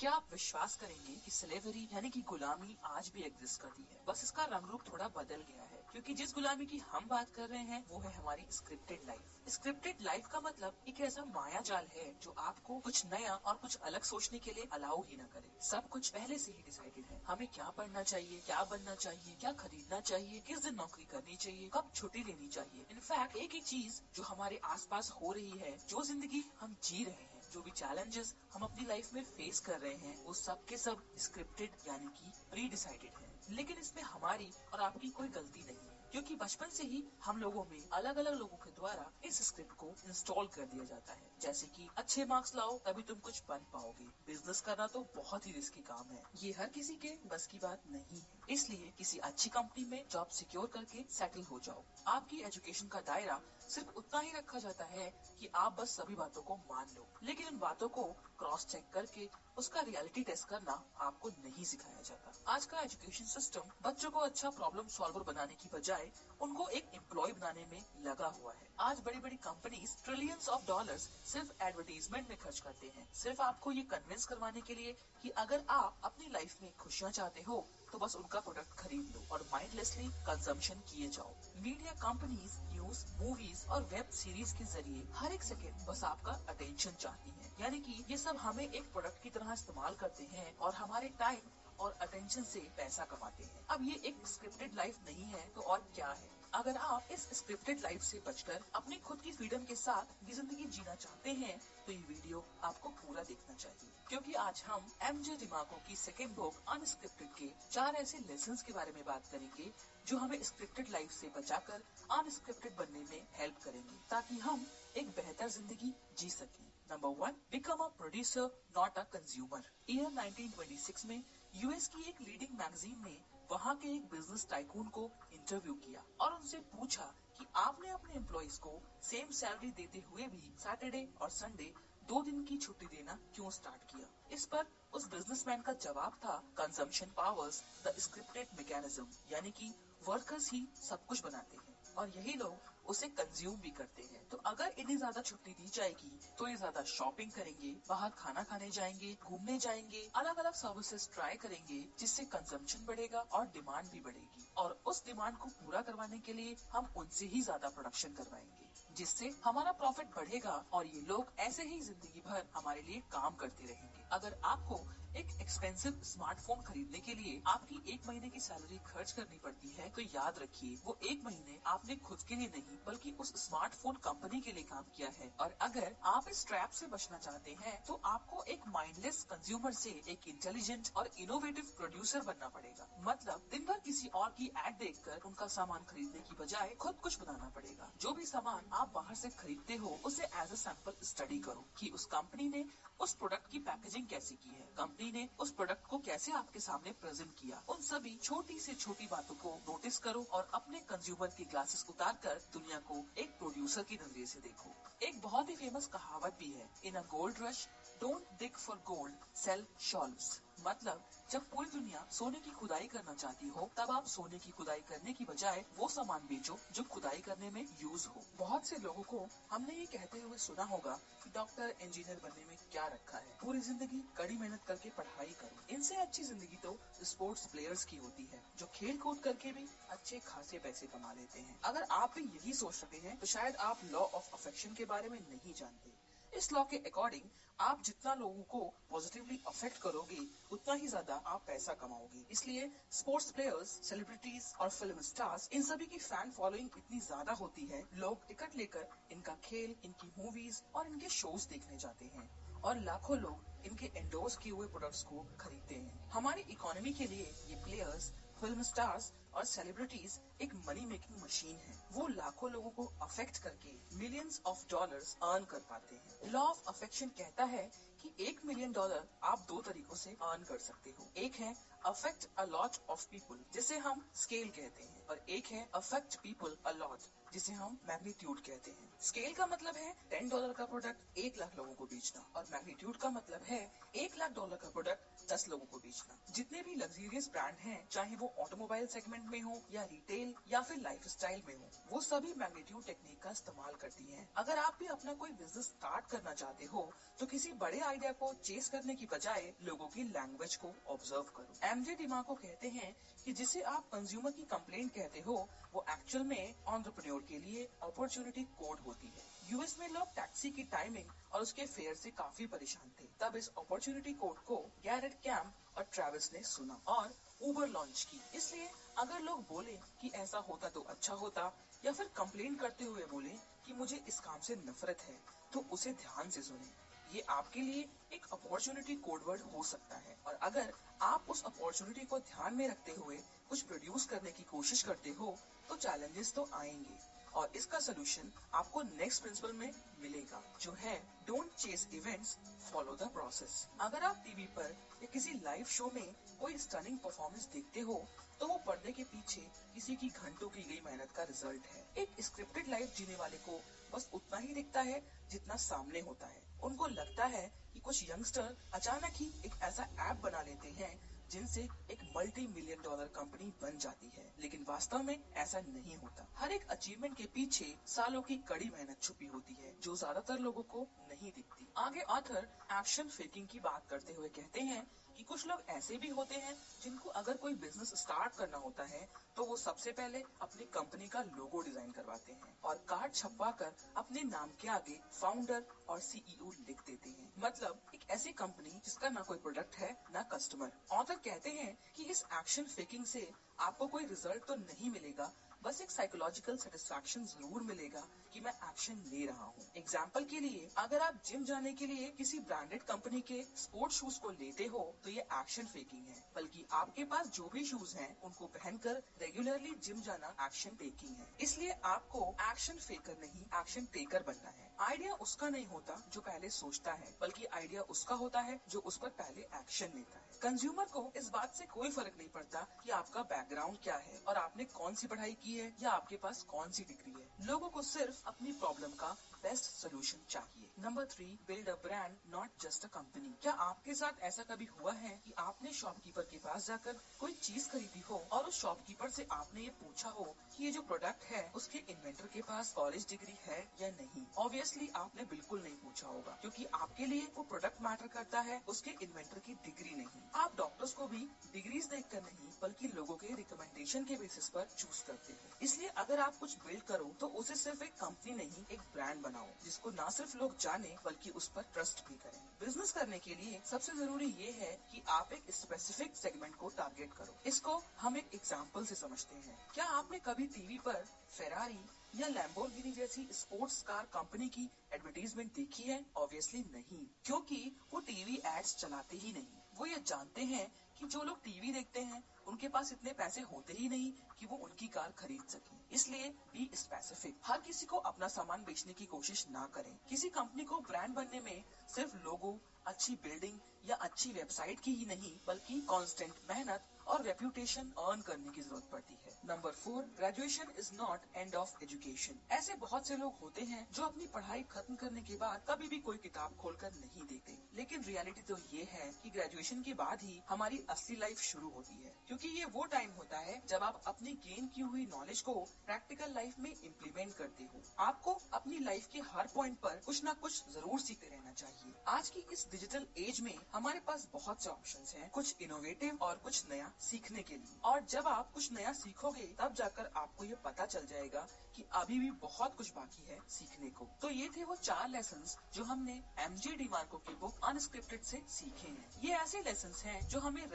क्या आप विश्वास करेंगे कि स्लेवरी यानी कि गुलामी आज भी एग्जिस्ट करती है? बस इसका रंग रूप थोड़ा बदल गया है, क्योंकि जिस गुलामी की हम बात कर रहे हैं, वो है हमारी स्क्रिप्टेड लाइफ स्क्रिप्टेड लाइफ का मतलब एक ऐसा माया जाल है जो आपको कुछ नया और कुछ अलग सोचने के लिए अलाउ ही न करे। सब कुछ पहले से ही डिसाइडेड है। हमें क्या पढ़ना चाहिए, क्या बनना चाहिए, क्या खरीदना चाहिए, किस दिन नौकरी करनी चाहिए, कब छुट्टी लेनी चाहिए। इनफैक्ट एक ही चीज़ जो हमारे आसपास हो रही है, जो ज़िंदगी हम जी रहे हैं जो भी चैलेंजेस हम अपनी लाइफ में फेस कर रहे हैं, वो सब के सब स्क्रिप्टेड यानी कि प्री डिसाइडेड है। लेकिन इसमें हमारी और आपकी कोई गलती नहीं है, क्योंकि बचपन से ही हम लोगों में अलग अलग लोगों के द्वारा इस स्क्रिप्ट को इंस्टॉल कर दिया जाता है। जैसे कि, अच्छे मार्क्स लाओ, तभी तुम कुछ बन पाओगे। बिज़नेस करना तो बहुत ही रिस्की काम है। ये हर किसी के बस की बात नहीं है। इसलिए किसी अच्छी कंपनी में जॉब सिक्योर करके सेटल हो जाओ। आपकी एजुकेशन का दायरा सिर्फ़ उतना ही रखा जाता है कि आप बस सभी बातों को मान लो। लेकिन इन बातों को क्रॉस चेक करके उसका रियलिटी टेस्ट करना आपको नहीं सिखाया जाता। आज का एजुकेशन सिस्टम बच्चों को अच्छा प्रॉब्लम सॉल्वर बनाने की बजाय उनको एक बनाने में लगा हुआ है। आज बड़ी बड़ी कंपनीज़ ट्रिलियंस ऑफ़ डॉलर्स सिर्फ़ एडवर्टीजमेंट में खर्च करते हैं। सिर्फ़ आपको ये कन्विंस करवाने के लिए कि अगर आप अपनी लाइफ में खुशियाँ चाहते हो तो बस उनका प्रोडक्ट खरीद लो और माइंडलेसली कंजम्पशन किए जाओ। मीडिया कंपनीज़ न्यूज़ मूवीज़ और वेब सीरीज़ के ज़रिए हर एक सेकेंड बस आपका अटेंशन चाहती है। यानी कि ये सब हमें एक प्रोडक्ट की तरह इस्तेमाल करते हैं और हमारे टाइम और अटेंशन से पैसा कमाते हैं। अब ये एक स्क्रिप्टेड लाइफ नहीं है तो और क्या है? अगर आप इस स्क्रिप्टेड लाइफ से बचकर अपनी खुद की फ्रीडम के साथ ये ज़िंदगी जीना चाहते हैं तो ये वीडियो आपको पूरा देखना चाहिए। क्योंकि आज हम एम जे दिमागों की सेकेंड बुक अनस्क्रिप्टेड के चार ऐसे लेसन के बारे में बात करेंगे, जो हमें स्क्रिप्टेड लाइफ से बचाकर अनस्क्रिप्टेड बनने में हेल्प करेंगे, ताकि हम एक बेहतर ज़िंदगी जी सके। Number one become a producer not a consumer year 1926 में यूएस की एक लीडिंग मैगजीन ने वहाँ के एक बिज़नेस टाइकून को इंटरव्यू किया और उनसे पूछा कि आपने अपने एम्प्लॉयज़ को सेम सैलरी देते हुए भी सैटरडे और संडे दो दिन की छुट्टी देना क्यों स्टार्ट किया? इस पर उस बिजनेसमैन का जवाब था consumption powers the scripted mechanism यानी कि वर्कर्स ही सब कुछ बनाते हैं और यही लोग उसे कंज्यूम भी करते हैं। तो अगर इन्हें ज़्यादा छुट्टी दी जाएगी तो ये ज़्यादा शॉपिंग करेंगे, बाहर खाना खाने जाएँगे, घूमने जाएँगे अलग अलग सर्विसेज़ ट्राई करेंगे, जिससे कंजम्पशन बढ़ेगा और डिमांड भी बढ़ेगी। और उस डिमांड को पूरा करवाने के लिए हम उनसे ही ज़्यादा प्रोडक्शन करवाएँगे, जिससे हमारा प्रॉफिट बढ़ेगा और ये लोग ऐसे ही ज़िंदगी भर हमारे लिए काम करते रहेंगे। अगर आपको एक एक्सपेंसिव स्मार्टफ़ोन खरीदने के लिए आपकी एक महीने की सैलरी खर्च करनी पड़ती है तो याद रखिए, वो एक महीने आपने खुद के लिए नहीं, बल्कि उस स्मार्टफ़ोन कंपनी के लिए काम किया है। और अगर आप इस ट्रैप से बचना चाहते हैं तो आपको एक माइंडलेस कंज्यूमर से एक इंटेलिजेंट और इनोवेटिव प्रोड्यूसर बनना पड़ेगा। मतलब दिन भर किसी और की एड देखकर उनका सामान खरीदने की बजाय खुद कुछ बनाना पड़ेगा। जो भी सामान आप बाहर से खरीदते हो, उसे एज अ सैंपल स्टडी करो कि उस कंपनी ने उस प्रोडक्ट की पैकेजिंग कैसी की है। कंपनी ने उस प्रोडक्ट को कैसे आपके सामने प्रेजेंट किया। उन सभी छोटी से छोटी बातों को नोटिस करो और अपने कंज्यूमर की ग्लासेस उतार कर दुनिया को एक प्रोड्यूसर की नज़रिए से देखो। एक बहुत ही फ़ेमस कहावत भी है in a gold rush don't dig for gold sell shovels मतलब जब पूरी दुनिया सोने की खुदाई करना चाहती हो, तब आप सोने की खुदाई करने की बजाय वो सामान बेचो जो खुदाई करने में यूज़ हो। बहुत से लोगों को हमने ये कहते हुए सुना होगा कि डॉक्टर, इंजीनियर बनने में क्या रखा है। पूरी ज़िंदगी कड़ी मेहनत करके पढ़ाई करो। इनसे अच्छी ज़िंदगी तो स्पोर्ट्स प्लेयर्स की होती है, जो खेल कूद करके भी अच्छे खासे पैसे कमा लेते हैं। अगर आप भी यही सोच रहे हैं तो शायद आप लॉ ऑफ़ अफेक्शन के बारे में नहीं जानते। इस लॉ के अकॉर्डिंग आप जितना लोगों को पॉजिटिवली अफेक्ट करोगे, उतना ही ज़्यादा आप पैसा कमाओगे। इसलिए स्पोर्ट्स प्लेयर्स सेलिब्रिटीज और फ़िल्म स्टार्स इन सभी की फ़ैन फॉलोइंग इतनी ज़्यादा होती है, लोग टिकट लेकर इनका खेल, इनकी मूवीज़ और इनके शोज़ देखने जाते हैं और लाखों लोग इनके एंडोर्स किए हुए प्रोडक्ट्स को खरीदते हैं। हमारी इकोनॉमी के लिए ये प्लेयर्स फ़िल्म स्टार्स और सेलिब्रिटीज एक मनी मेकिंग मशीन है। वो लाखों लोगों को अफेक्ट करके मिलियंस ऑफ़ डॉलर्स अर्न कर पाते हैं। लॉ ऑफ़ अफेक्शन कहता है कि एक मिलियन डॉलर आप दो तरीकों से अर्न कर सकते हो। एक है affect a lot of people जिसे हम स्केल कहते हैं, और एक है अफेक्ट पीपल अ लॉट जिसे हम मैग्नीट्यूड कहते हैं। स्केल का मतलब है टेन डॉलर का प्रोडक्ट एक लाख लोगों को बेचना, और मैग्नीट्यूड का मतलब है एक लाख डॉलर का प्रोडक्ट दस लोगों को बेचना। जितने भी लग्जरियस ब्रांड हैं, चाहे वो ऑटोमोबाइल सेगमेंट में हो, या रिटेल या फिर लाइफ स्टाइल में हो, वो सभी मैग्नीट्यूड टेक्निक का इस्तेमाल करती है। अगर आप भी अपना कोई बिज़नेस स्टार्ट करना चाहते हो तो किसी बड़े आइडिया को चेस करने की बजाय लोगों की लैंग्वेज को ऑब्ज़र्व करो। एमजे डिमाको कहते हैं कि जिसे आप कंज्यूमर की कंप्लेंट कहते हो, वो एक्चुअल में ऑन्टरप्रन्योर के लिए अपॉर्चुनिटी कोड होती है। यूएस में लोग टैक्सी की टाइमिंग और उसके फेयर से काफ़ी परेशान थे। तब इस अपॉर्चुनिटी कोड को गैरेट कैम्प और ट्रेविस ने सुना और उबर लॉन्च की। इसलिए अगर लोग बोले कि ऐसा होता तो अच्छा होता, या फिर कंप्लेन करते हुए बोले कि मुझे इस काम से नफरत है तो उसे ध्यान से सुने। ये आपके लिए एक अपॉर्चुनिटी कोडवर्ड हो सकता है। और अगर आप उस अपॉर्चुनिटी को ध्यान में रखते हुए कुछ प्रोड्यूस करने की कोशिश करते हो तो चैलेंजेस तो आएँगे। और इसका सोल्यूशन आपको नेक्स्ट प्रिंसिपल में मिलेगा, जो है don't chase events follow the process अगर आप टीवी पर या किसी लाइव शो में कोई स्टनिंग परफॉर्मेंस देखते हो तो वो पर्दे के पीछे किसी की घंटों की गई मेहनत का रिज़ल्ट है। एक स्क्रिप्टेड लाइफ जीने वाले को बस उतना ही दिखता है जितना सामने होता है। उनको लगता है कि कुछ यंगस्टर अचानक ही एक ऐसा ऐप बना लेते हैं जिनसे एक मल्टी मिलियन डॉलर कंपनी बन जाती है। लेकिन वास्तव में ऐसा नहीं होता। हर एक अचीवमेंट के पीछे सालों की कड़ी मेहनत छुपी होती है, जो ज़्यादातर लोगों को नहीं दिखती। आगे ऑथर एक्शन फेकिंग की बात करते हुए कहते हैं कि कुछ लोग ऐसे भी होते हैं जिनको अगर कोई बिज़नेस स्टार्ट करना होता है तो वो सबसे पहले अपनी कंपनी का लोगो डिज़ाइन करवाते हैं और कार्ड छपवा कर अपने नाम के आगे फाउंडर और सीईओ लिख देते हैं। मतलब एक ऐसी कंपनी जिसका ना कोई प्रोडक्ट है, ना कस्टमर ऑथर कहते हैं कि इस एक्शन फेकिंग से आपको कोई रिज़ल्ट तो नहीं मिलेगा बस एक साइकोलॉजिकल सेटिस्फेक्शन ज़रूर मिलेगा कि मैं एक्शन ले रहा हूँ। एग्ज़ाम्पल के लिए, अगर आप जिम जाने के लिए किसी ब्रांडेड कंपनी के स्पोर्ट शूज़ को लेते हो तो ये एक्शन फेकिंग है। बल्कि आपके पास जो भी शूज़ हैं, उनको पहनकर रेगुलरली जिम जाना एक्शन टेकिंग है। इसलिए आपको एक्शन फेकर नहीं एक्शन टेकर बनना है। आइडिया उसका नहीं होता जो पहले सोचता है, बल्कि आइडिया उसका होता है जो उस पर पहले एक्शन लेता है। कंज्यूमर को इस बात से कोई फ़र्क नहीं पड़ता कि आपका बैकग्राउंड क्या है और आपने कौन सी पढ़ाई की है या आपके पास कौन सी डिग्री है। लोगों को सिर्फ़ अपनी प्रॉब्लम का बेस्ट सोल्यूशन चाहिए। Number three build a brand not just a company क्या आपके साथ ऐसा कभी हुआ है कि आपने शॉपकीपर के पास जाकर कोई चीज़ खरीदी हो और उस शॉपकीपर से आपने ये पूछा हो कि ये जो प्रोडक्ट है, उसके इन्वेंटर के पास कॉलेज डिग्री है या नहीं? ऑब्वियसली आपने बिल्कुल नहीं पूछा होगा, क्योंकि आपके लिए वो प्रोडक्ट मैटर करता है, उसके इन्वेंटर की डिग्री नहीं। आप डॉक्टर्स को भी डिग्रीज देख कर नहीं, बल्कि लोगों के रिकमेंडेशन के बेसिस पर चूज़ करते हैं। इसलिए अगर आप कुछ बिल्ड करो तो उसे सिर्फ़ एक कंपनी नहीं, एक ब्रांड बनाओ जिसको न सिर्फ़ लोग जाने, बल्कि उस पर ट्रस्ट भी करें। बिज़नेस करने के लिए सबसे ज़रूरी ये है कि आप एक स्पेसिफिक सेगमेंट को टारगेट करो। इसको हम एक एग्ज़ाम्पल से समझते हैं। क्या आपने कभी टीवी पर फेरारी या लैम्बोर्गिनी जैसी स्पोर्ट्स कार कंपनी की एडवर्टीजमेंट देखी है? ऑब्वियसली नहीं, क्योंकि वो टीवी एड्स चलाते ही नहीं। वो ये जानते हैं कि जो लोग टीवी देखते हैं, उनके पास इतने पैसे होते ही नहीं कि वो उनकी कार खरीद सके। इसलिए बी स्पेसिफिक हर किसी को अपना सामान बेचने की कोशिश ना करें। किसी कंपनी को ब्रांड बनने में सिर्फ़ लोगो अच्छी बिल्डिंग या अच्छी वेबसाइट की ही नहीं, बल्कि कांस्टेंट मेहनत और रेप्यूटेशन अर्न करने की ज़रूरत पड़ती है। Number four graduation is not end of education ऐसे बहुत से लोग होते हैं जो अपनी पढ़ाई खत्म करने के बाद कभी भी कोई किताब खोलकर नहीं देते लेकिन रियलिटी तो ये है कि ग्रेजुएशन के बाद ही हमारी असली लाइफ शुरू होती है। क्योंकि ये वो टाइम होता है जब आप अपनी गेन की हुई नॉलेज को प्रैक्टिकल लाइफ में इम्प्लीमेंट करते हो। आपको अपनी लाइफ के हर पॉइंट पर कुछ न कुछ ज़रूर सीखते रहना चाहिए। आज की इस डिजिटल एज में हमारे पास बहुत से ऑप्शन है, कुछ इनोवेटिव और कुछ नया सीखने के लिए। और जब आप कुछ नया सीखोगे, तब जाकर आपको ये पता चल जाएगा कि अभी भी बहुत कुछ बाकी है सीखने को। तो ये थे वो चार लेसन जो हमने एम जे डी मार्को की बुक अनस्क्रिप्टेड से सीखे हैं। ये ऐसे लेसन हैं जो हमें